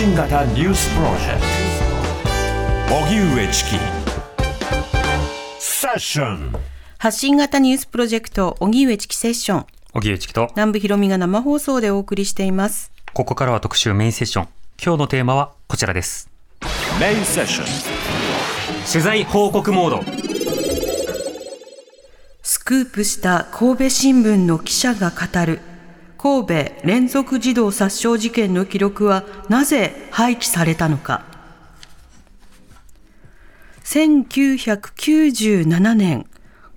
信型ニュースプロジェクト。荻上チキ。セッション。発信型ニュースプロジェクト荻上チキセッション。荻上チキと。南部ひろみが生放送でお送りしています。ここからは特集メインセッション。今日のテーマはこちらです。メインセッション。取材報告モード。スクープした神戸新聞の記者が語る神戸連続児童殺傷事件の記録はなぜ廃棄されたのか1997年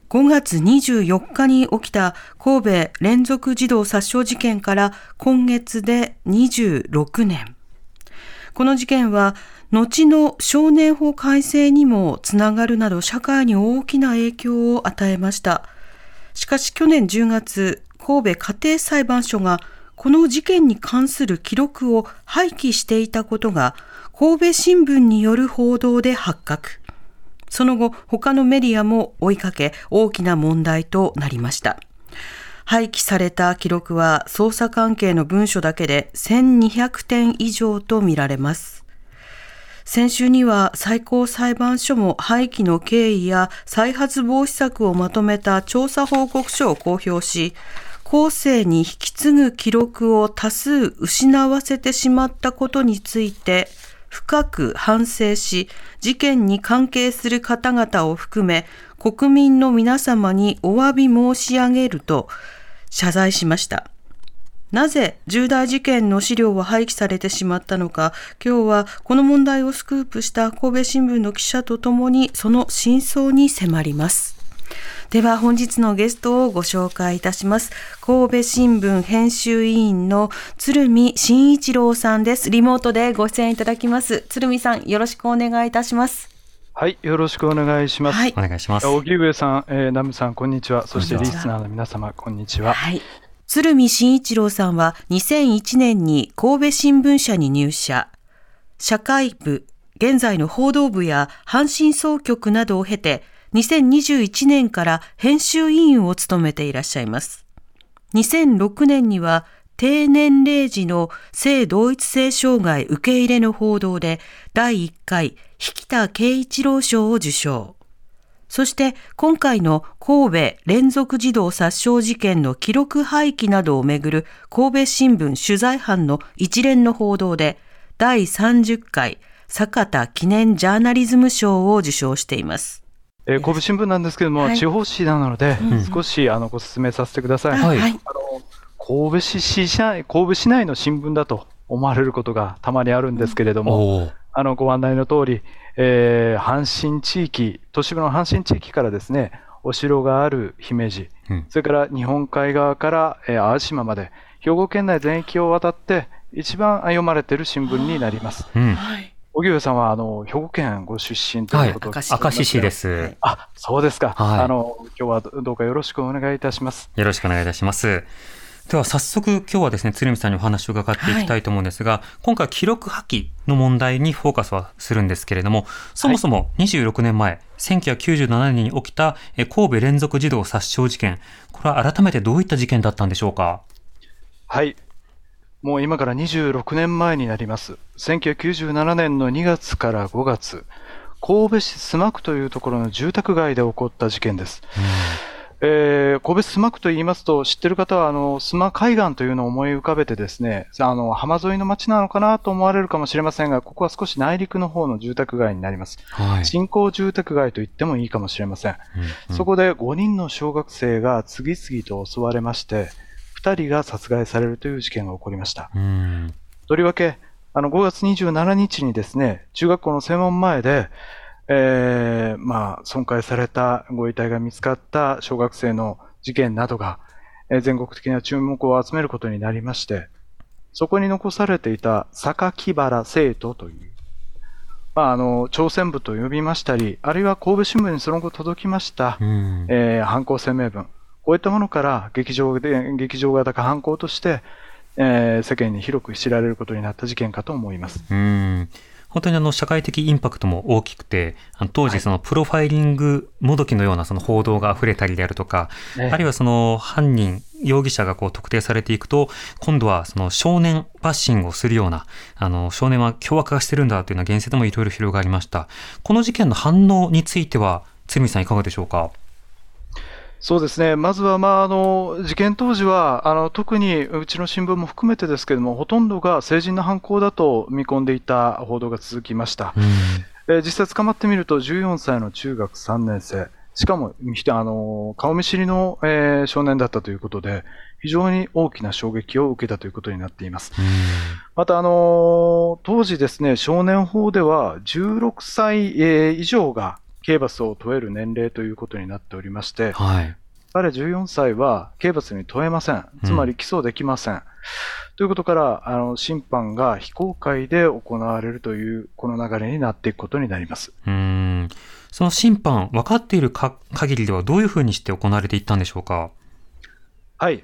5月24日に起きた神戸連続児童殺傷事件から今月で26年。この事件は後の少年法改正にもつながるなど社会に大きな影響を与えました。しかし去年10月、神戸家庭裁判所がこの事件に関する記録を廃棄していたことが神戸新聞による報道で発覚。その後、他のメディアも追いかけ大きな問題となりました。廃棄された記録は捜査関係の文書だけで1200点以上とみられます。先週には最高裁判所も廃棄の経緯や再発防止策をまとめた調査報告書を公表し、後世に引き継ぐ記録を多数失わせてしまったことについて、深く反省し、事件に関係する方々を含め、国民の皆様にお詫び申し上げると謝罪しました。なぜ重大事件の資料は廃棄されてしまったのか、今日はこの問題をスクープした神戸新聞の記者とともにその真相に迫ります。では本日のゲストをご紹介いたします。神戸新聞編集委員の鶴見真一郎さんです。リモートでご出演いただきます。鶴見さん、よろしくお願いいたします。はい、よろしくお願いします。はい、お願いします。荻上さん、えー、南部さん、こんにちは。そしてリスナーの皆様、こんにちは。はい。鶴見真一郎さんは2001年に神戸新聞社に入社。社会部、現在の報道部や阪神総局などを経て、2021年から編集委員を務めていらっしゃいます。2006年には低年齢児の性同一性障害受け入れの報道で第1回引田慶一郎賞を受賞。そして今回の神戸連続児童殺傷事件の記録廃棄などをめぐる神戸新聞取材班の一連の報道で第30回坂田記念ジャーナリズム賞を受賞しています。えー、神戸新聞なんですけども、はい、地方紙なので、うん、少しあのご説明させてください。はい、あの神戸市市内神戸市内の新聞だと思われることがたまにあるんですけれども、あのご案内の通り、えー、阪神地域、都市部の阪神地域からですね、お城がある姫路、うん、それから日本海側から、えー、淡路島まで、兵庫県内全域を渡って、一番読まれている新聞になります。うん荻上さんはあの兵庫県ご出身ということで、はい、明石市です。あ、そうですか。はい、あの今日はどうかよろしくお願いいたします。よろしくお願いいたします。では早速今日はですね鶴見さんにお話を伺っていきたいと思うんですが、はい、今回記録破棄の問題にフォーカスはするんですけれどもそもそも26年前、はい、1997年に起きた神戸連続児童殺傷事件これは改めてどういった事件だったんでしょうか？はいもう今から26年前になります。1997年の2月から5月、神戸市須磨区というところの住宅街で起こった事件です。えー、神戸須磨区と言いますと、知ってる方は、あの、須磨海岸というのを思い浮かべてですね、あの、浜沿いの町なのかなと思われるかもしれませんが、ここは少し内陸の方の住宅街になります。はい、新興住宅街と言ってもいいかもしれません。うんうん、そこで5人の小学生が次々と襲われまして、2人が殺害されるという事件が起こりました。とりわけ、あの5月27日にですね、中学校の正門前で、えー、まあ、損壊されたご遺体が見つかった小学生の事件などが、えー、全国的な注目を集めることになりまして、そこに残されていた榊原生徒という、まあ、あの、朝鮮部と呼びましたり、あるいは神戸新聞にその後届きました、えー、犯行声明文、こういったものから劇場で劇場型か犯行として、えー、世間に広く知られることになった事件かと思います。うん本当にあの社会的インパクトも大きくて、あの当時そのプロファイリングもどきのようなその報道が溢れたりであるとか、はい、あるいはその犯人容疑者がこう特定されていくと、今度はその少年バッシングをするような、あの、少年は凶悪化してるんだというような言説もいろいろ広がりました。この事件の反応については、鶴見さんいかがでしょうか？そうですね、まずは、まあ、あの事件当時はあの、特にうちの新聞も含めてですけれども、ほとんどが成人の犯行だと見込んでいた報道が続きました。え実際捕まってみると、14歳の中学3年生、しかもあの顔見知りの、えー、少年だったということで、非常に大きな衝撃を受けたということになっています。また、あの当時ですね、少年法では16歳、えー、以上が刑罰を問える年齢ということになっておりまして、はい、彼14歳は刑罰に問えません。つまり起訴できません。うん、ということから、あの審判が非公開で行われるという、この流れになっていくことになります。うんその審判、分かっているか限りではどういうふうにして行われていったんでしょうか？はい。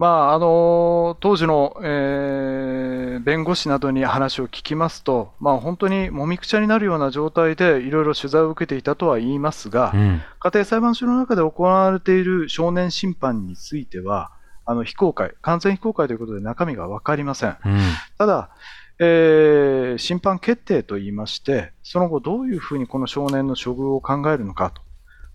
まあ、あの当時の、えー、弁護士などに話を聞きますと、まあ、本当にもみくちゃになるような状態でいろいろ取材を受けていたとは言いますが、うん、家庭裁判所の中で行われている少年審判については、あの非公開、完全非公開ということで中身が分かりません。うん、ただ、えー、審判決定といいまして、その後どういうふうにこの少年の処遇を考えるのかと、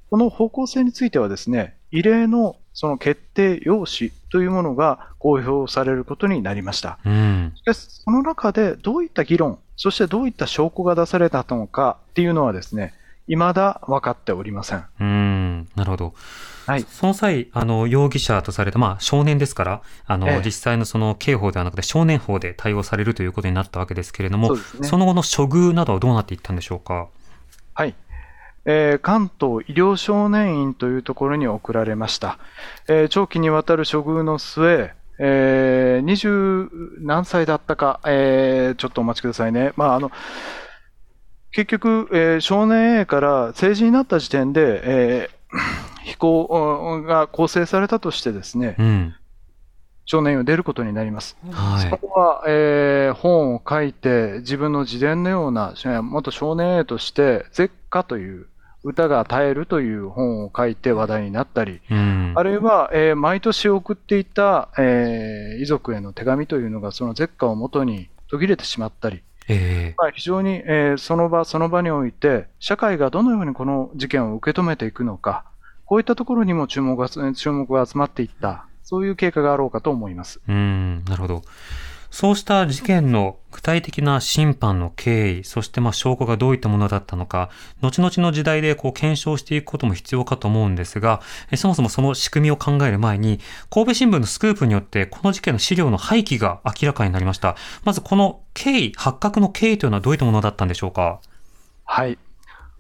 この方向性についてはですね、異例のその決定用紙というものが公表されることになりました。うん、しかし、その中でどういった議論、そしてどういった証拠が出されたのかっていうのはですね、未だ分かっておりません。うん、なるほど。はい、その際、あの、容疑者とされた、まあ、少年ですから、あの、ええ、実際のその刑法ではなくて少年法で対応されるということになったわけですけれども、そ、ね,、の後の処遇などはどうなっていったんでしょうか？はい。えー、関東医療少年院というところに送られました。えー、長期にわたる処遇の末、えー、20何歳だったか、えー、ちょっとお待ちくださいね。まあ、あの結局、えー、少年 A から成人になった時点で、えー、飛行が構成されたとしてですね、うん、少年院を出ることになります。はい、そこは、えー、本を書いて、自分の自伝のような、元少年 A として、絶歌という歌が絶えるという本を書いて話題になったり、うん、あるいは、えー、毎年送っていた、えー、遺族への手紙というのがその絶歌をもとに途切れてしまったり、えー、まあ、非常に、えー、その場その場において社会がどのようにこの事件を受け止めていくのか、こういったところにも注目が注目が集まっていった、そういう経過があろうかと思います。うんなるほど。そうした事件の具体的な審判の経緯、そしてまあ証拠がどういったものだったのか、後々の時代でこう検証していくことも必要かと思うんですが、そもそもその仕組みを考える前に、神戸新聞のスクープによってこの事件の資料の廃棄が明らかになりました。まずこの経緯、発覚の経緯というのはどういったものだったんでしょうか？はい。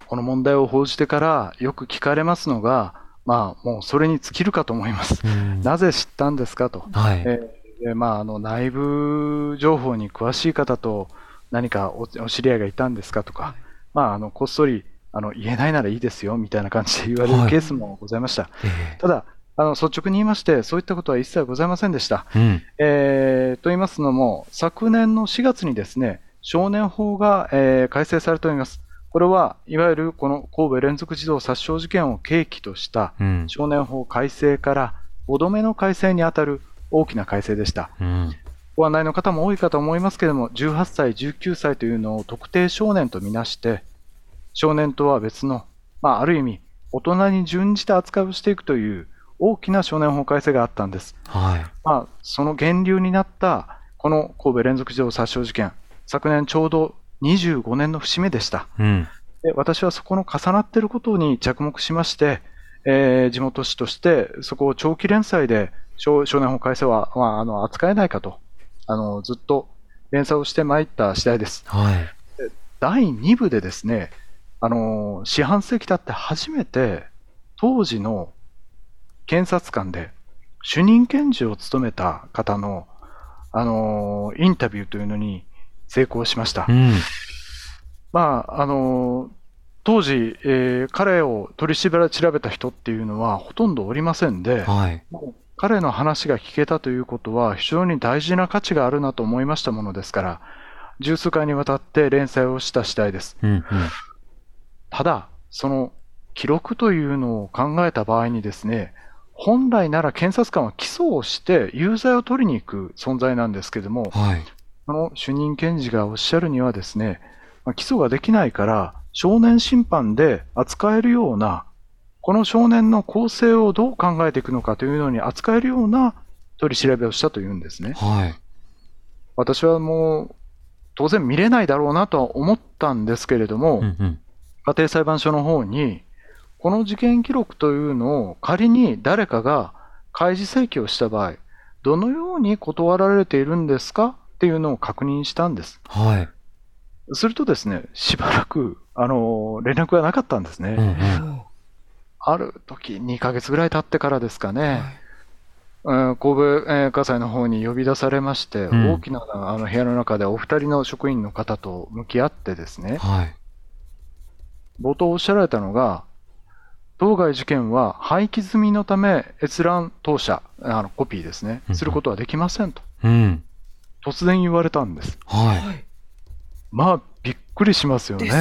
この問題を報じてからよく聞かれますのが、まあ、もうそれに尽きるかと思います。なぜ知ったんですかと。はい、えーでまあ、あの内部情報に詳しい方と何かお知り合いがいたんですかとか、まあ、あのこっそりあの言えないならいいですよみたいな感じで言われるケースもございました。はい、ただあの率直に言いまして、そういったことは一切ございませんでした。うん、えー、と言いますのも、昨年の4月にですね、少年法が、えー、改正されております。これはいわゆるこの神戸連続児童殺傷事件を契機とした少年法改正から5度目の改正にあたる大きな改正でした。うんご案内の方も多いかと思いますけれども、18歳、19歳というのを特定少年とみなして、少年とは別の、まあ、ある意味、大人に準じた扱いをしていくという大きな少年法改正があったんです。はいまあ、その源流になった、この神戸連続児童殺傷事件、昨年ちょうど25年の節目でした。うん、で私はそこの重なっていることに着目しまして、えー、地元紙としてそこを長期連載で少年法改正は、まあ、あの扱えないかとあのずっと連載をしてまいった次第です。はい、第2部でですねあの四半世紀経って初めて当時の検察官で主任検事を務めた方のあのインタビューというのに成功しました。うん、まああの当時、えー、彼を取り調べた人っていうのはほとんどおりませんで、はい、彼の話が聞けたということは非常に大事な価値があるなと思いましたものですから、十数回にわたって連載をした次第です。うんうん、ただ、その記録というのを考えた場合にですね、本来なら検察官は起訴をして有罪を取りに行く存在なんですけども、はい。この主任検事がおっしゃるにはですね、まあ起訴ができないから少年審判で扱えるような、この少年の構成をどう考えていくのかというのに扱えるような取り調べをしたというんですね。はい。私はもう当然見れないだろうなとは思ったんですけれども、うんうん。家庭裁判所の方に、この事件記録というのを仮に誰かが開示請求をした場合、どのように断られているんですかっていうのを確認したんです。はい。するとですね、しばらく、あの、連絡がなかったんですね。うんうん。ある時、2ヶ月ぐらい経ってからですかね、うん神戸えー家裁の方に呼び出されまして、うん。大きなあの部屋の中でお二人の職員の方と向き合ってですね、はい。冒頭おっしゃられたのが、当該事件は廃棄済みのため閲覧当社、あのコピーですね。することはできませんと、うん。突然言われたんです。はまあ、くりしますよね。ん。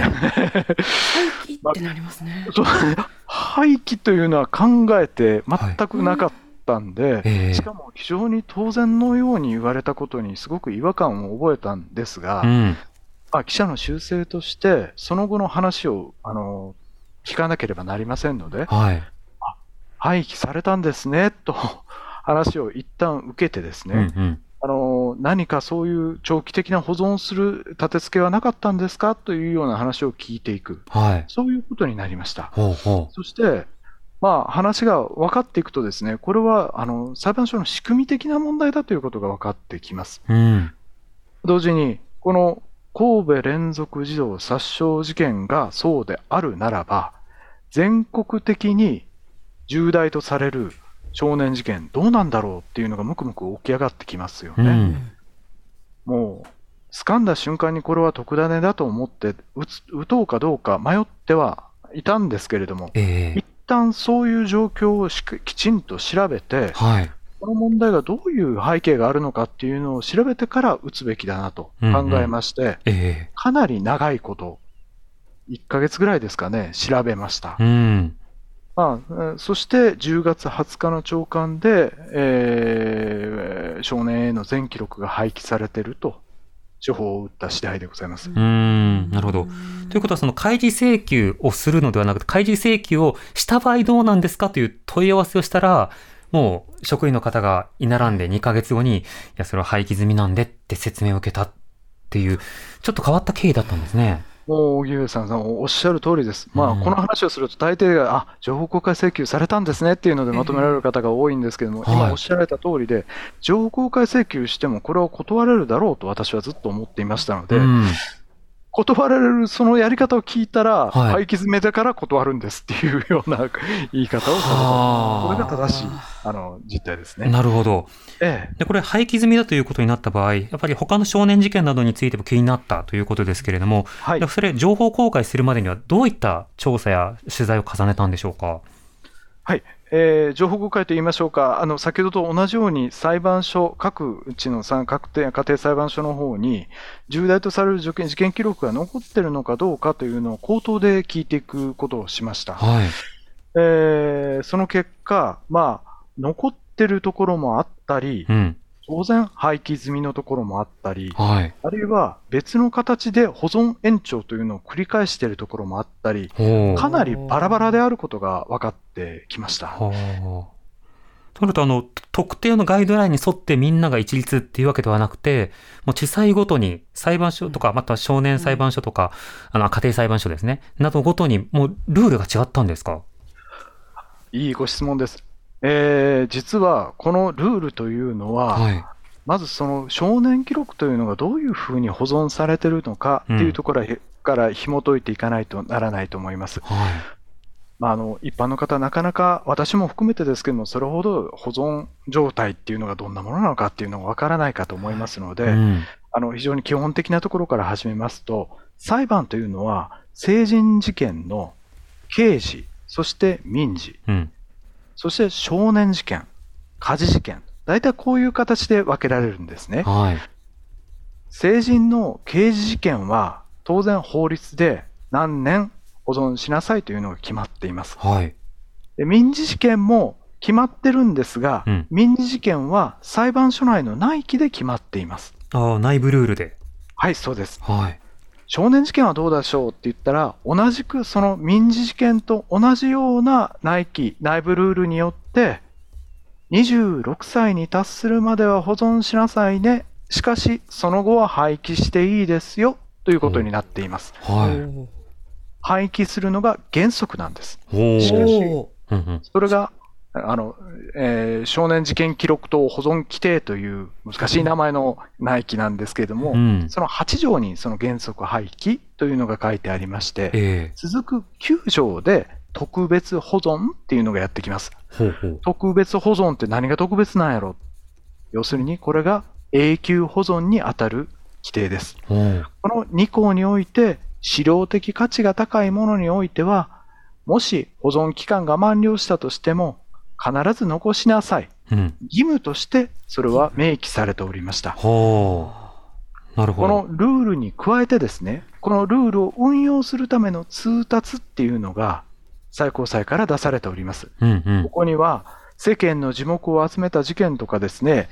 廃棄ってなりますね。廃棄というのは考えて全くなかったんで、ええしかも非常に当然のように言われたことにすごく違和感を覚えたんですが、うん。まあ、記者の修正として、その後の話をあの聞かなければなりませんので、はい。廃棄されたんですねと話を一旦受けてですね、うんうん。あの何かそういう長期的な保存する立て付けはなかったんですか？というような話を聞いていく、はい。そういうことになりました。ほうほそして、まあ、話が分かっていくとですね、これはあの裁判所の仕組み的な問題だということが分かってきます。う。うん。同時に、この神戸連続児童殺傷事件がそうであるならば、全国的に重大とされる少年事件、どうなんだろうっていうのがむくむく起き上がってきますよね。うん。もう、掴んだ瞬間にこれは特ダネだと思って打つ打とうかどうか迷ってはいたんですけれども、ええ一旦そういう状況をしくきちんと調べて、はい。この問題がどういう背景があるのかっていうのを調べてから打つべきだなと考えまして、えかなり長いこと、1ヶ月ぐらいですかね、調べましたえ。うん。あ、そして10月20日の朝刊で、えー少年への全記録が廃棄されていると、処方を打った次第でございます。うん。なるほど。ということは、その開示請求をするのではなくて、開示請求をした場合どうなんですかという問い合わせをしたら、もう職員の方が居並んで2ヶ月後に、いや、それは廃棄済みなんでって説明を受けたっていう、ちょっと変わった経緯だったんですね。もう、荻上さん、おっしゃる通りです。まあ、うんこの話をすると、大抵が、あ、情報公開請求されたんですねっていうのでまとめられる方が多いんですけども、はい今おっしゃられた通りで、情報公開請求しても、これを断れるだろうと私はずっと思っていましたので、うん。断られるそのやり方を聞いたら、はい廃棄詰めだから断るんですっていうような 言い方をされた。はあこれが正しい、あの、実態ですね。なるほど。ええ。で、これ廃棄済みだということになった場合、やっぱり他の少年事件などについても気になったということですけれども、はいで。それ、情報公開するまでにはどういった調査や取材を重ねたんでしょうか？はい。えー情報公開といいましょうか、あの先ほどと同じように裁判所、各うちのさ各定家庭裁判所の方に、重大とされる事件事件記録が残っているのかどうかというのを口頭で聞いていくことをしました。はい。えーその結果、まあ、残ってるところもあったりう、ん。当然廃棄済みのところもあったり、はい。あるいは別の形で保存延長というのを繰り返しているところもあったり。かなりバラバラであることが分かってきました。となると、あの、特定のガイドラインに沿ってみんなが一律っていうわけではなくて、もう地裁ごとに裁判所とか、または少年裁判所とか、あの、家庭裁判所ですね、などごとにもうルールが違ったんですか？いいご質問です。えー実はこのルールというのは、はい。まずその少年記録というのがどういうふうに保存されているのかっていうところへから紐解いていかないとならないと思います。はい。まあ、あの一般の方、なかなか私も含めてですけども、それほど保存状態っていうのがどんなものなのかっていうのがわからないかと思いますので、うん。あの非常に基本的なところから始めますと、裁判というのは成人事件の刑事、そして民事、うん。そして少年事件、家事事件、大体こういう形で分けられるんですね。はい。成人の刑事事件は当然法律で何年保存しなさいというのが決まっています。はい。で民事事件も決まってるんですが、うん民事事件は裁判所内の内規で決まっています。ああ、内部ルールで。はい、そうです。はい。少年事件はどうでしょうって言ったら、同じくその民事事件と同じような内規、内部ルールによって、26歳に達するまでは保存しなさいね。しかし、その後は廃棄していいですよ。ということになっています。はい。廃棄するのが原則なんです。おしかし。それが、あの、えー少年事件記録等保存規定という難しい名前の内規なんですけれども、うん。その8条にその原則廃棄というのが書いてありまして、ええ続く9条で特別保存っていうのがやってきます。ほうほう。特別保存って何が特別なんやろ？要するにこれが永久保存にあたる規定です。この2項において、資料的価値が高いものにおいては、もし保存期間が満了したとしても、必ず残しなさい。うん。義務としてそれは明記されておりました。なるほこど。のルールに加えてですね、このルールを運用するための通達っていうのが最高裁から出されております。うんうんこ。こには世間の耳目を集めた事件とかですね、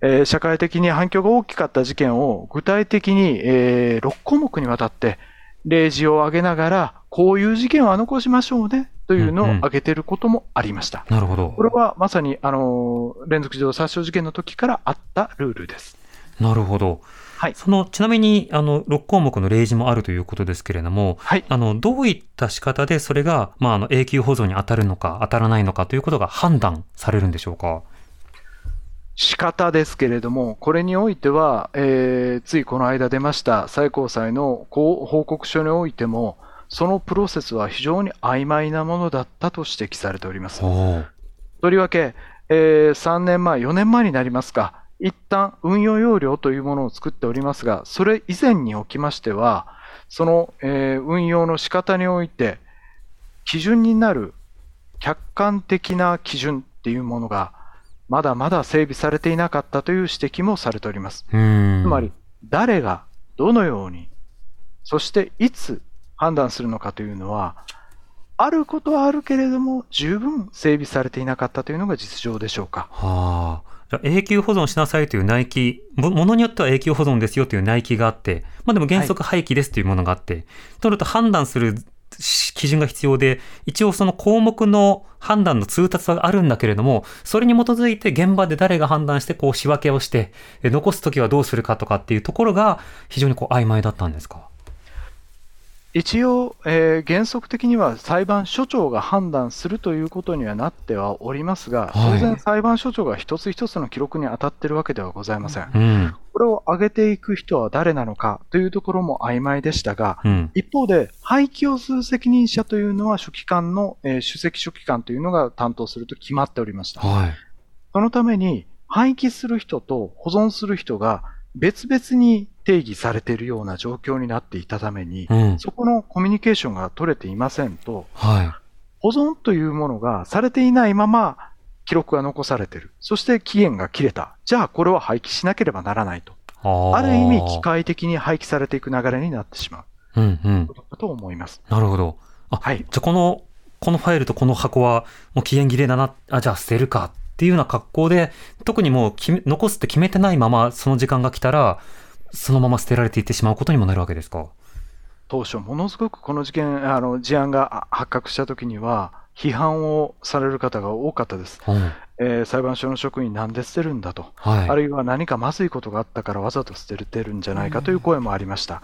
えー社会的に反響が大きかった事件を具体的に、え6項目にわたって例示を挙げながら、こういう事件は残しましょうねというのを挙げていることもありました。なるほどこ。れはまさに、あの連続児童殺傷事件の時からあったルールです。なるほど。はいその、ちなみに、あの、6項目の例示もあるということですけれども、はい。あの、どういった仕方でそれが、まあ、あの、永久保存に当たるのか、当たらないのかということが判断されるんでしょうか？仕方ですけれども、これにおいては、えーついこの間出ました最高裁の報告書においても、そのプロセスは非常に曖昧なものだったと指摘されております。とりわけ、えー3年前、4年前になりますか、一旦運用要領というものを作っておりますが、それ以前におきましては、その、えー運用の仕方において、基準になる客観的な基準っていうものが、まだまだ整備されていなかったという指摘もされております。つまり、誰がどのように、そしていつ判断するのかというのは、あることはあるけれども、十分整備されていなかったというのが実情でしょうか。はあ。じゃ永久保存しなさいという内規、もものによっては永久保存ですよという内規があって、まあでも原則廃棄ですというものがあって、となると判断する基準が必要で、一応その項目の判断の通達はあるんだけれども、それに基づいて現場で誰が判断してこう仕分けをして、残すときはどうするかとかっていうところが非常にこう曖昧だったんですか？一応、えー原則的には裁判所長が判断するということにはなってはおりますが、はい当然裁判所長が一つ一つの記録に当たっているわけではございません。うん。これを上げていく人は誰なのかというところも曖昧でしたが、うん。一方で、廃棄をする責任者というのは書記官の、えー首席書記官というのが担当すると決まっておりました。はい。そのために、廃棄する人と保存する人が別々に定義されているような状況になっていたために、うん。そこのコミュニケーションが取れていませんと、は保存というものがされていないまま記録が残されている。そして期限が切れた。じゃあこれは廃棄しなければならないと。い。あある意味、機機械的に廃棄されていく流れになってしまううんうん。ことだと思います。なるほど。あ、はいじゃあこの、このファイルとこの箱はもう期限切れだな、あ、じゃあ捨てるかっていうような格好で、特にもう残すって決めてないままその時間が来たら、そのまま捨てられていってしまうことにもなるわけですか？当初、ものすごくこの事件、あの事案があ発覚したときには、批判をされる方が多かったです。うん。えー裁判所の職員なんで捨てるんだと。はい。あるいは何かまずいことがあったからわざと捨ててるんじゃないかという声もありました。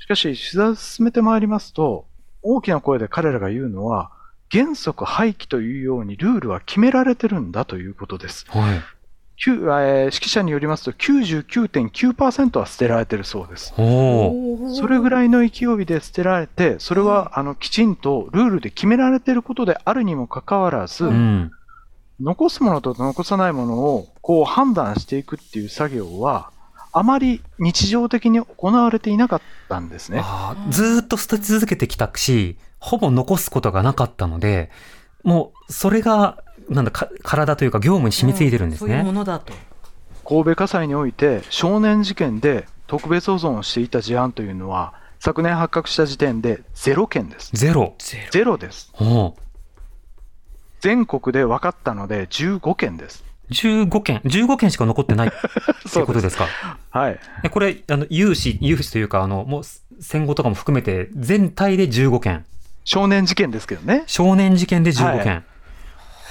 しかし、取材を進めてまいりますと、大きな声で彼らが言うのは、原則廃棄というようにルールは決められてるんだということです。はい。えー指揮者によりますと99.9%は捨てられてるそうです。おお。それぐらいの勢いで捨てられて、それはあのきちんとルールで決められていることであるにもかかわらず、うん。残すものと残さないものをこう判断していくっていう作業は、あまり日常的に行われていなかったんですね。ずーっと捨て続けてきたし、ほぼ残すことがなかったので、もう、それが、なんだか、体というか業務に染みついてるんですそういうね。ものだと。神戸家裁において少年事件で特別保存をしていた事案というのは、昨年発覚した時点でゼロ件です。ゼロ。ゼロです。全国で分かったので15件です。15件、15件しか残ってない っていうことですか？はい。えこれ、あの、有志、有志というか、あの、もう戦後とかも含めて、全体で15件。少年事件ですけどね。少年事件で15件。はあ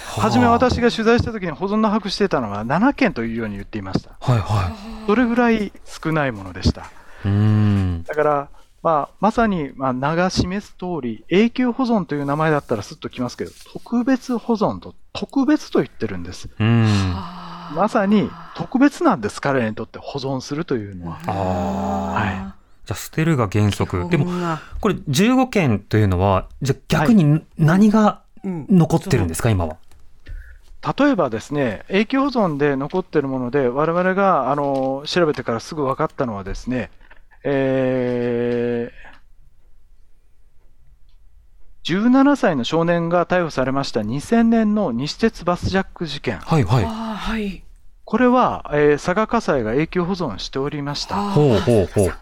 初め私が取材した時に保存の把握してたのは7件というように言っていました。はいはそれぐらい少ないものでした。い。うーん。だから、まあ、まさに、まあ、名が示す通り、永久保存という名前だったらすっときますけど、特別保存と特別と言ってるんです。うーん。まさに特別なんです、彼にとって保存するというのは。あはいじゃあ、捨てるが原則。でも、も、これ15件というのは、じゃあ逆に何がうん残ってるんですか、今は？例えばですね、永久保存で残っているもので、我々があの調べてからすぐ分かったのはですね、えー17歳の少年が逮捕されました2000年の西鉄バスジャック事件。はいはい。これは、えー佐賀火災が永久保存しておりました。ほうほうほう。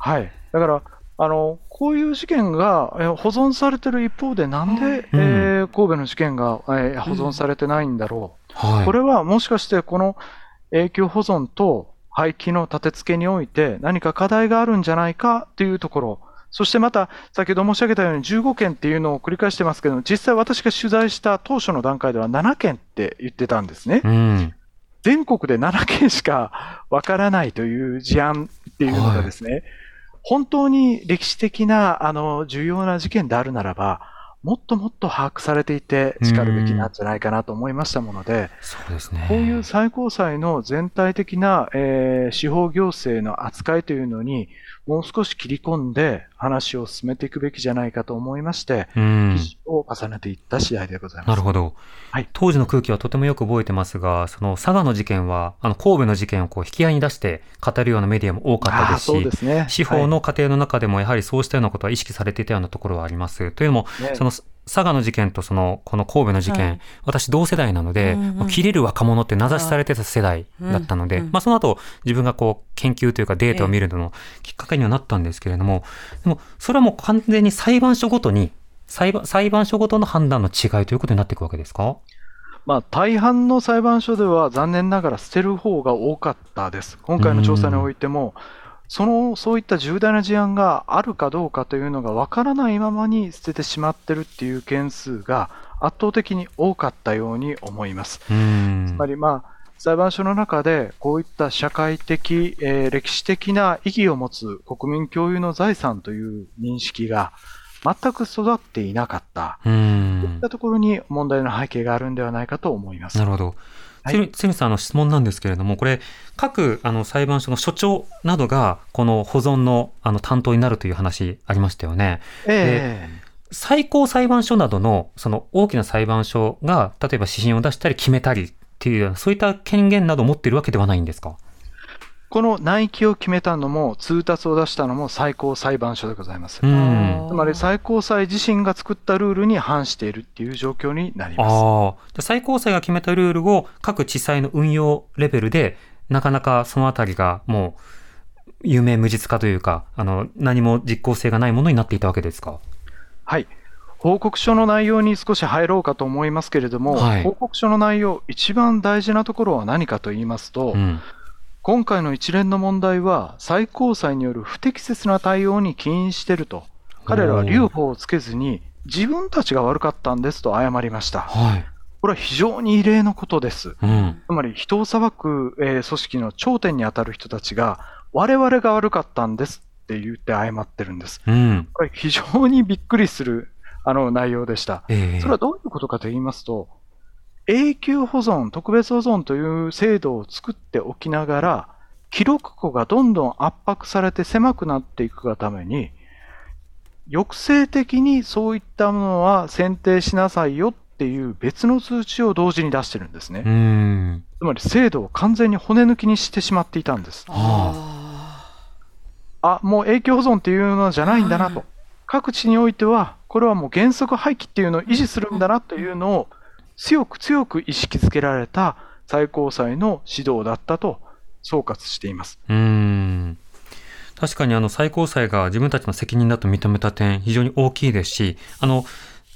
はい。だから、あの、こういう事件が、えー保存されてる一方で、なんで、うんえー神戸の事件が、えー保存されてないんだろう。はい。これはもしかして、この永久保存と廃棄の立て付けにおいて、何か課題があるんじゃないかというところ。そしてまた、先ほど申し上げたように15件っていうのを繰り返してますけど、実際私が取材した当初の段階では7件って言ってたんですね。うん。全国で7件しかわからないという事案っていうのがですね、本当に歴史的な、あの、重要な事件であるならば、もっともっと把握されていて、しかるべきなんじゃないかなと思いましたもので、そうですね。こういう最高裁の全体的な、えー司法行政の扱いというのに、もう少し切り込んで話を進めていくべきじゃないかと思いまして、うん記。事を重ねていった次第でございます。なるほど。はい当時の空気はとてもよく覚えてますが、その佐賀の事件は、あの神戸の事件をこう引き合いに出して語るようなメディアも多かったですあーそうでし、すね。司法の過程の中でもやはりそうしたようなことは意識されていたようなところはあります。というのも、はいねその佐賀の事件とそのこの神戸の事件、はい。私同世代なので、うんうん。切れる若者って名指しされてた世代だったので、うん。うん。まあその後自分がこう研究というかデータを見るののきっかけにはなったんですけれども、でもそれはもう完全に裁判所ごとに裁判裁判所ごとの判断の違いということになっていくわけですか？まあ、大半の裁判所では残念ながら捨てる方が多かったです。今回の調査においても、その、そういった重大な事案があるかどうかというのがわからないままに捨ててしまってるっていう件数が圧倒的に多かったように思います。うんつまりまあ、裁判所の中でこういった社会的、えー歴史的な意義を持つ国民共有の財産という認識が全く育っていなかった。うそういんったところに問題の背景があるんではないかと思います。なるほど。はい。つみつみさん、あの質問なんですけれども、これ、各あの裁判所の所長などが、この保存のあの担当になるという話ありましたよね。え最高裁判所などの、その大きな裁判所が、例えば指針を出したり決めたりっていうそういった権限などを持っているわけではないんですか？この内規を決めたのも、通達を出したのも最高裁判所でございます。うん。つまり最高裁自身が作ったルールに反しているっていう状況になります。最高裁が決めたルールを各地裁の運用レベルで、なかなかそのあたりがもう、有名無実化というか、あの、何も実効性がないものになっていたわけですか？はい。報告書の内容に少し入ろうかと思いますけれども、はい報告書の内容、一番大事なところは何かと言いますと、うん。今回の一連の問題は、最高裁による不適切な対応に起因していると、彼らは留保をつけずに、自分たちが悪かったんですと謝りました。はい。これは非常に異例のことです。うん。つまり人を裁く、えー組織の頂点に当たる人たちが、我々が悪かったんですって言って謝ってるんです。うん。これ非常にびっくりするあの内容でした。ええそれはどういうことかと言いますと、永久保存、特別保存という制度を作っておきながら、記録庫がどんどん圧迫されて狭くなっていくがために、抑制的にそういったものは選定しなさいよっていう別の通知を同時に出してるんですね。うん。つまり制度を完全に骨抜きにしてしまっていたんです。ああ、もう永久保存っていうのじゃないんだなと。各地においては、これはもう原則廃棄っていうのを維持するんだなというのを強く強く意識づけられた最高裁の指導だったと総括しています。うん。確かにあの最高裁が自分たちの責任だと認めた点非常に大きいですし、あの、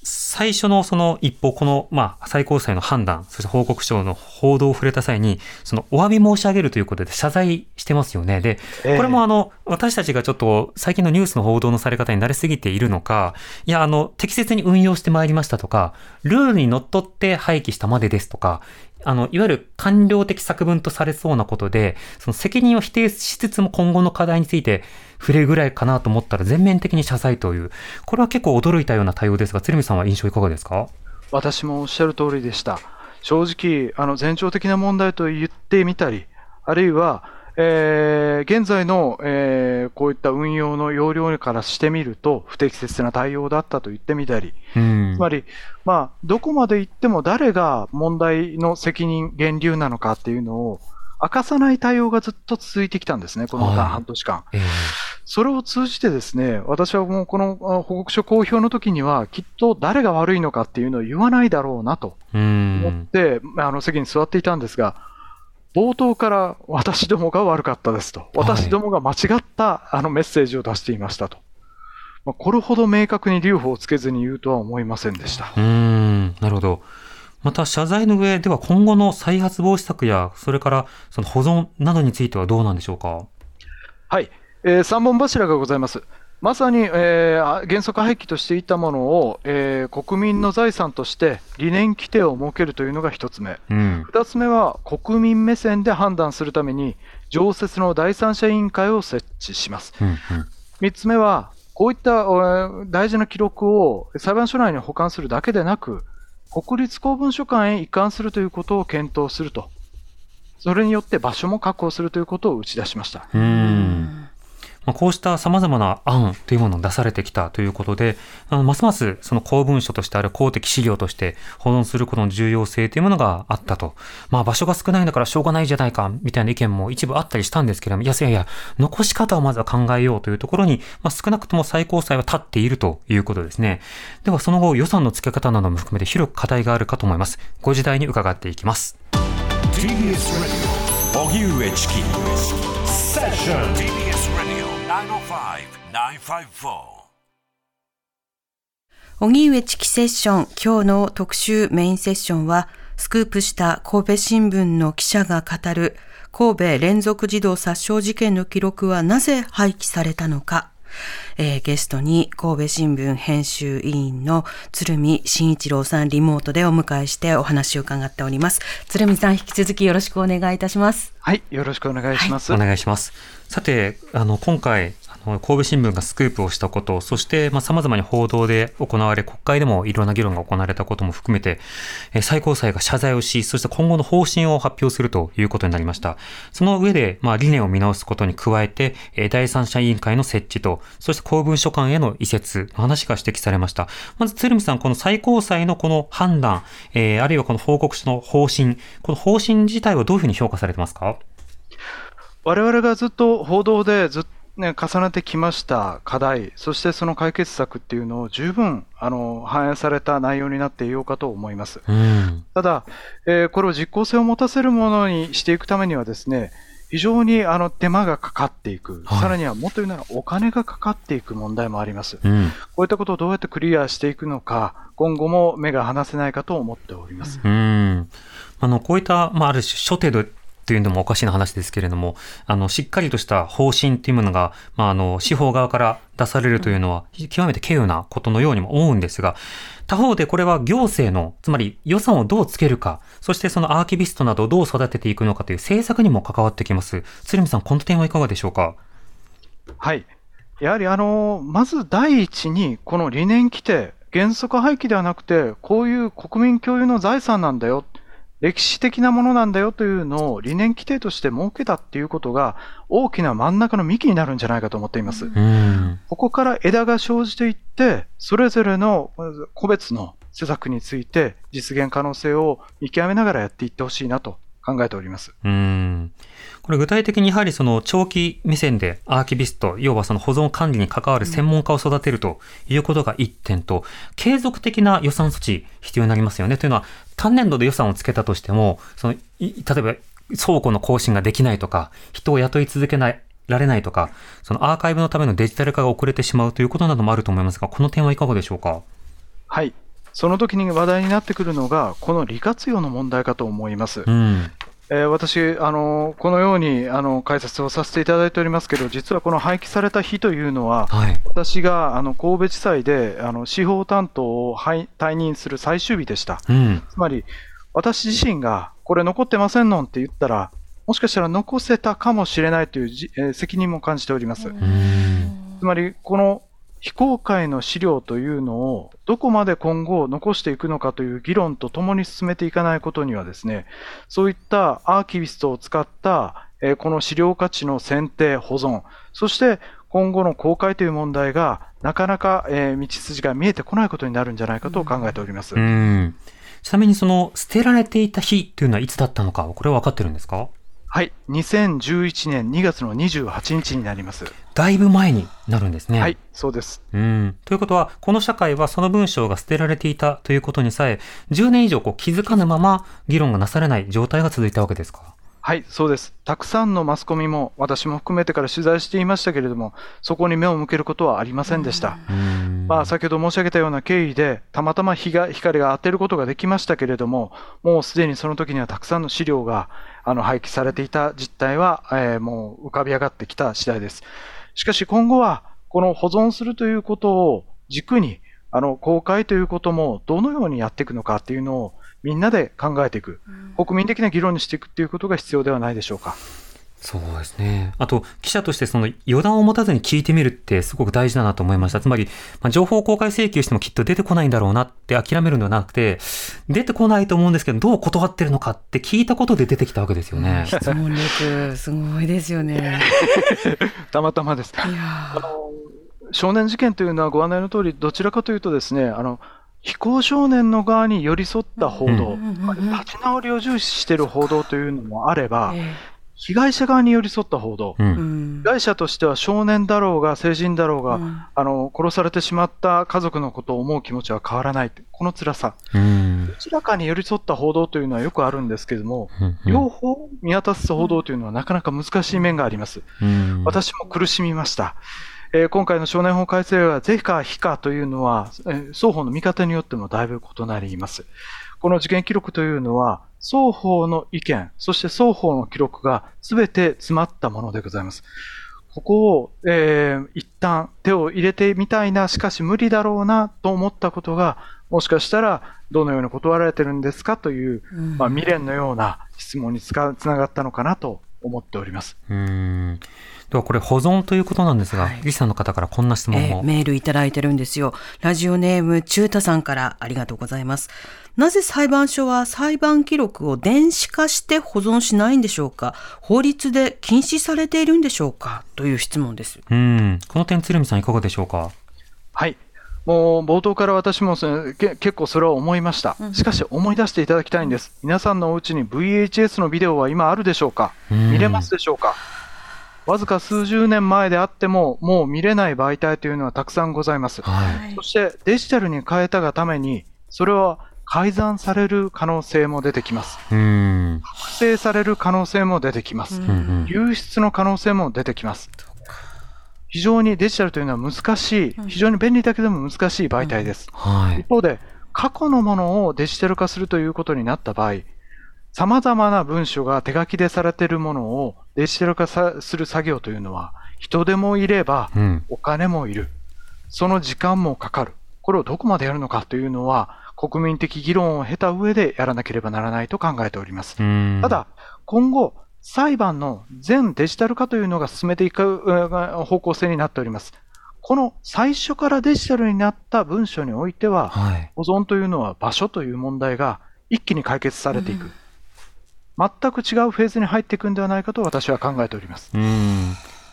最初のその一歩、この、まあ、最高裁の判断、そして報告書の報道を触れた際に、そのお詫び申し上げるということで謝罪してますよね。で、これもあの、私たちがちょっと最近のニュースの報道のされ方に慣れすぎているのか、いや、あの、適切に運用してまいりましたとか、ルールにのっとって廃棄したまでですとか、あの、いわゆる官僚的作文とされそうなことで、その責任を否定しつつも今後の課題について触れるぐらいかなと思ったら全面的に謝罪という、これは結構驚いたような対応ですが、鶴見さんは印象いかがですか？私もおっしゃる通りでした。正直、あの、前兆的な問題と言ってみたり、あるいは、えー、現在の、えー、こういった運用の要領からしてみると、不適切な対応だったと言ってみたり、つまり、まあ、どこまで行っても誰が問題の責任、源流なのかっていうのを明かさない対応がずっと続いてきたんですね、この半年間。それを通じてですね、私はもうこの報告書公表の時には、きっと誰が悪いのかっていうのを言わないだろうなと思って、あの席に座っていたんですが、冒頭から私どもが悪かったですと、私どもが間違ったあのメッセージを出していましたと。まあ、これほど明確に留保をつけずに言うとは思いませんでした。うん、なるほど。また謝罪の上では今後の再発防止策や、それからその保存などについてはどうなんでしょうか？はい、えー、3本柱がございます。まさに、えー、原則廃棄としていたものを、えー、国民の財産として理念規定を設けるというのが1つ目、うん、2つ目は国民目線で判断するために常設の第三者委員会を設置します、うんうん、3つ目はこういった大事な記録を裁判所内に保管するだけでなく国立公文書館へ移管するということを検討すると。それによって場所も確保するということを打ち出しました。うんまあ、こうした様々な案というものを出されてきたということで、あのますますその公文書としてある公的資料として保存することの重要性というものがあったと。まあ場所が少ないんだからしょうがないじゃないか、みたいな意見も一部あったりしたんですけれども、いやいやいや、残し方をまずは考えようというところに、まあ少なくとも最高裁は立っているということですね。ではその後予算の付け方なども含めて広く課題があるかと思います。ご時代に伺っていきます。TBS Radio 荻上チキセッション荻上チキセッション、今日の特集メインセッションは、スクープした神戸新聞の記者が語る神戸連続児童殺傷事件の記録はなぜ廃棄されたのか。えー、ゲストに神戸新聞編集委員の鶴見慎一郎さんリモートでお迎えしてお話を伺っております。鶴見さん引き続きよろしくお願いいたします。はい、よろしくお願いします。はい、お願いします。さて、あの、今回、神戸新聞がスクープをしたこと、そして、まあ、様々に報道で行われ、国会でもいろんな議論が行われたことも含めて、最高裁が謝罪をし、そして今後の方針を発表するということになりました。その上で、まあ、理念を見直すことに加えて、第三者委員会の設置と、そして公文書館への移設の話が指摘されました。まず、鶴見さん、この最高裁のこの判断、えー、あるいはこの報告書の方針、この方針自体はどういうふうに評価されてますか？我々がずっと報道でずっね、重ねてきました課題、そしてその解決策っていうのを十分あの反映された内容になっていようかと思います。うん、ただ、えー、これを実効性を持たせるものにしていくためにはですね、非常にあの手間がかかっていく、はい、さらにはもっと言うならお金がかかっていく問題もあります、うん、こういったことをどうやってクリアしていくのか、今後も目が離せないかと思っております。うん。あのこういった、まあ、ある種、諸程度というのもおかしな話ですけれども、あの、しっかりとした方針というものが、まあ、あの、司法側から出されるというのは、極めて稀有なことのようにも思うんですが、他方でこれは行政の、つまり予算をどうつけるか、そしてそのアーキビストなどをどう育てていくのかという政策にも関わってきます。鶴見さん、この点はいかがでしょうか？はい。やはりあの、まず第一に、この理念規定、原則廃棄ではなくて、こういう国民共有の財産なんだよ。歴史的なものなんだよというのを理念規定として設けたっていうことが大きな真ん中の幹になるんじゃないかと思っています。ここから枝が生じていって、それぞれの個別の施策について実現可能性を見極めながらやっていってほしいなと考えております。うんこれ具体的にやはりその長期目線でアーキビスト、要はその保存管理に関わる専門家を育てるということが一点と、継続的な予算措置必要になりますよね。というのは、単年度で予算をつけたとしても、その、例えば倉庫の更新ができないとか、人を雇い続けないられないとか、そのアーカイブのためのデジタル化が遅れてしまうということなどもあると思いますが、この点はいかがでしょうか？はい。その時に話題になってくるのが、この利活用の問題かと思います。うん。えー私あの、このようにあの解説をさせていただいておりますけど、実はこの廃棄された日というのは、はい。私があの神戸地裁であの司法担当をはい退任する最終日でした。うん。つまり、私自身がこれ残ってませんのんって言ったら、もしかしたら残せたかもしれないというじ、えー責任も感じております。うん。つまり、この非公開の資料というのをどこまで今後残していくのかという議論とともに進めていかないことにはですね、そういったアーキビストを使った、えこの資料価値の選定、保存、そして今後の公開という問題がなかなか、え道筋が見えてこないことになるんじゃないかと考えております。うん。ちなみにその捨てられていた日というのはいつだったのか、これは分かってるんですか？はい、2011年2月の28日になります。だいぶ前になるんですね。はい、そうです。うん。ということは、この社会はその文章が捨てられていたということにさえ、10年以上こう気づかぬまま議論がなされない状態が続いたわけですか？はい、そうです。たくさんのマスコミも、私も含めてから取材していましたけれども、そこに目を向けることはありませんでした。うん。まあ、先ほど申し上げたような経緯で、たまたま日が光が当てることができましたけれども、もうすでにその時にはたくさんの資料があの廃棄されていた実態は、えーもう浮かび上がってきた次第です。しかし今後は、この保存するということを軸に、あの公開ということもどのようにやっていくのかっていうのをみんなで考えていく、国民的な議論にしていくっていうことが必要ではないでしょうか。そうですね。あと、記者としてその予断を持たずに聞いてみるってすごく大事だなと思いました。つまり、まあ、情報公開請求してもきっと出てこないんだろうなって諦めるのではなくて、出てこないと思うんですけど、どう断ってるのかって聞いたことで出てきたわけですよね。質問力、すごいですよね。たまたまです。いやーあの少年事件というのはご案内の通り、どちらかというとですね、あの非行少年の側に寄り添った報道、うんうんうんうん。立ち直りを重視している報道というのもあれば、え被害者側に寄り添った報道、う。ん。ん。被害者としては少年だろうが成人だろうが、うん。あの殺されてしまった家族のことを思う気持ちは変わらない、この辛さ、うん。どちらかに寄り添った報道というのはよくあるんですけれども、うん。両方見渡す報道というのはなかなか難しい面があります。うん。私も苦しみました。えー今回の少年法改正は是か非かというのは、えー双方の見方によってもだいぶ異なります。この事件記録というのは、双方の意見、そして双方の記録が全て詰まったものでございます。ここを、えー一旦手を入れてみたいな、しかし無理だろうなと思ったことが、もしかしたらどのように断られてるんですかという、うんまあ、未練のような質問につながったのかなと思っております。うん。ではこれ保存ということなんですが、はいリさんの方からこんな質問えーも。メールいただいてるんですよ。ラジオネーム、中太さんからありがとうございます。なぜ裁判所は裁判記録を電子化して保存しないんでしょうか？法律で禁止されているんでしょうか？という質問です。うん。この点、鶴見さんいかがでしょうか？はい。もう冒頭から私もそれけ結構それは思いました。しかし思い出していただきたいんです。皆さんのお家に VHS のビデオは今あるでしょうか？うん見れますでしょうか？わずか数十年前であってももう見れない媒体というのはたくさんございます。はい。そしてデジタルに変えたがためにそれは改ざんされる可能性も出てきます。うん。複製される可能性も出てきます。流出の可能性も出てきます。非常にデジタルというのは難しい、非常に便利だけども難しい媒体です。はい一。方で、過去のものをデジタル化するということになった場合、様々な文書が手書きでされているものをデジタル化さする作業というのは、人手もいれば、うん。お金もいる。その時間もかかる。これをどこまでやるのかというのは、国民的議論を経た上でやらなければならないと考えております。うんた、だ、今後、裁判の全デジタル化というのが進めていくうん方向性になっております。この最初からデジタルになった文書においては、はい。保存というのは場所という問題が一気に解決されていく。全く違うフェーズに入っていくんではないかと私は考えております。うん。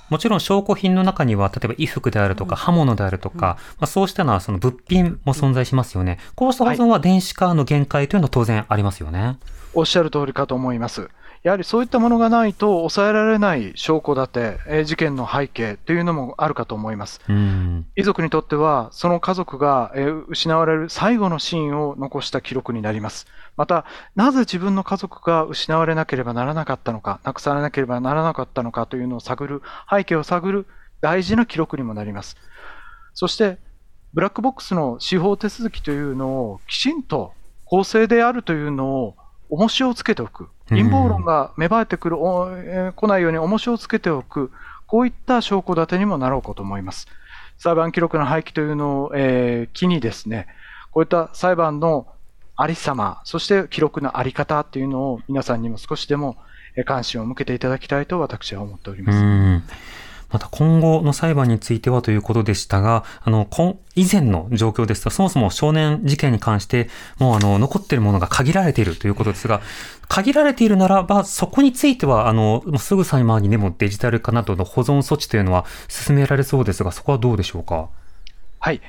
もちろん証拠品の中には、例えば衣服であるとか刃物であるとか、まあ、そうしたのはその物品も存在しますよね。こうした保存は電子化の限界というのは当然ありますよね。おっしゃる通りかと思います。やはりそういったものがないと抑えられない証拠立て、えー事件の背景というのもあるかと思います。うん。遺族にとっては、その家族がえー失われる最後のシーンを残した記録になります。また、なぜ自分の家族が失われなければならなかったのか、なくされなければならなかったのかというのを探る、背景を探る大事な記録にもなります。そして、ブラックボックスの司法手続きというのをきちんと公正であるというのを重しをつけておく。陰謀論が芽生えてくる、えー来ないように重しをつけておく。こういった証拠立てにもなろうかと思います。裁判記録の廃棄というのを、えー機にですね、こういった裁判のありさま、そして記録のあり方っていうのを皆さんにも少しでもえー関心を向けていただきたいと私は思っておりうます。ん。また今後の裁判についてはということでしたが、あの、今以前の状況ですと、そもそも少年事件に関して、もうあの、残っているものが限られているということですが、限られているならば、そこについては、あの、もうすぐさまにでもデジタル化などの保存措置というのは進められそうですが、そこはどうでしょうか？はい。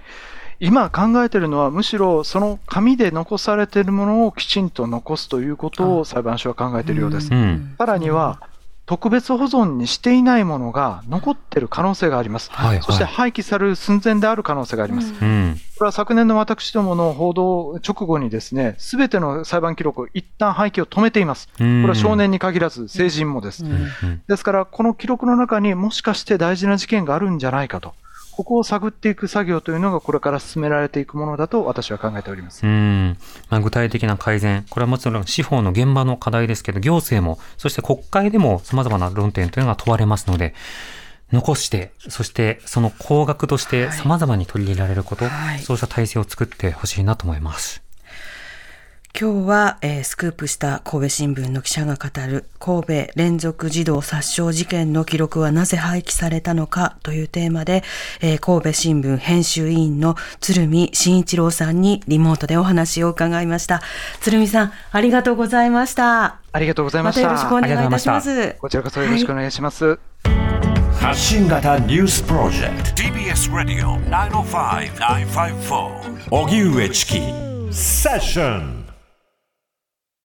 今考えているのは、むしろその紙で残されているものをきちんと残すということを裁判所は考えているようです。うんさらには、特別保存にしていないものが残っている可能性があります。はいはいそして廃棄される寸前である可能性があります。うん。これは昨年の私どもの報道直後にですね、すべての裁判記録を一旦廃棄を止めています。ここれは少年に限らず成人もです。うんうんですから、この記録の中にもしかして大事な事件があるんじゃないかと。ここを探っていく作業というのがこれから進められていくものだと私は考えております。うん。まあ、具体的な改善、これはもちろん司法の現場の課題ですけど、行政も、そして国会でも様々な論点というのが問われますので、残して、そしてその工学として様々に取り入れられること、はいそうした体制を作ってほしいなと思います。今日は、えースクープした神戸新聞の記者が語る神戸連続児童殺傷事件の記録はなぜ廃棄されたのかというテーマで、えー神戸新聞編集委員の鶴見慎一郎さんにリモートでお話を伺いました。鶴見さん、ありがとうございました。ありがとうございまましたた。よろしくお願いいたしまあす。こちらこそよろしくお願いします。発信型ニュースプロジェクト TBS Radio 905-954荻上チキセッション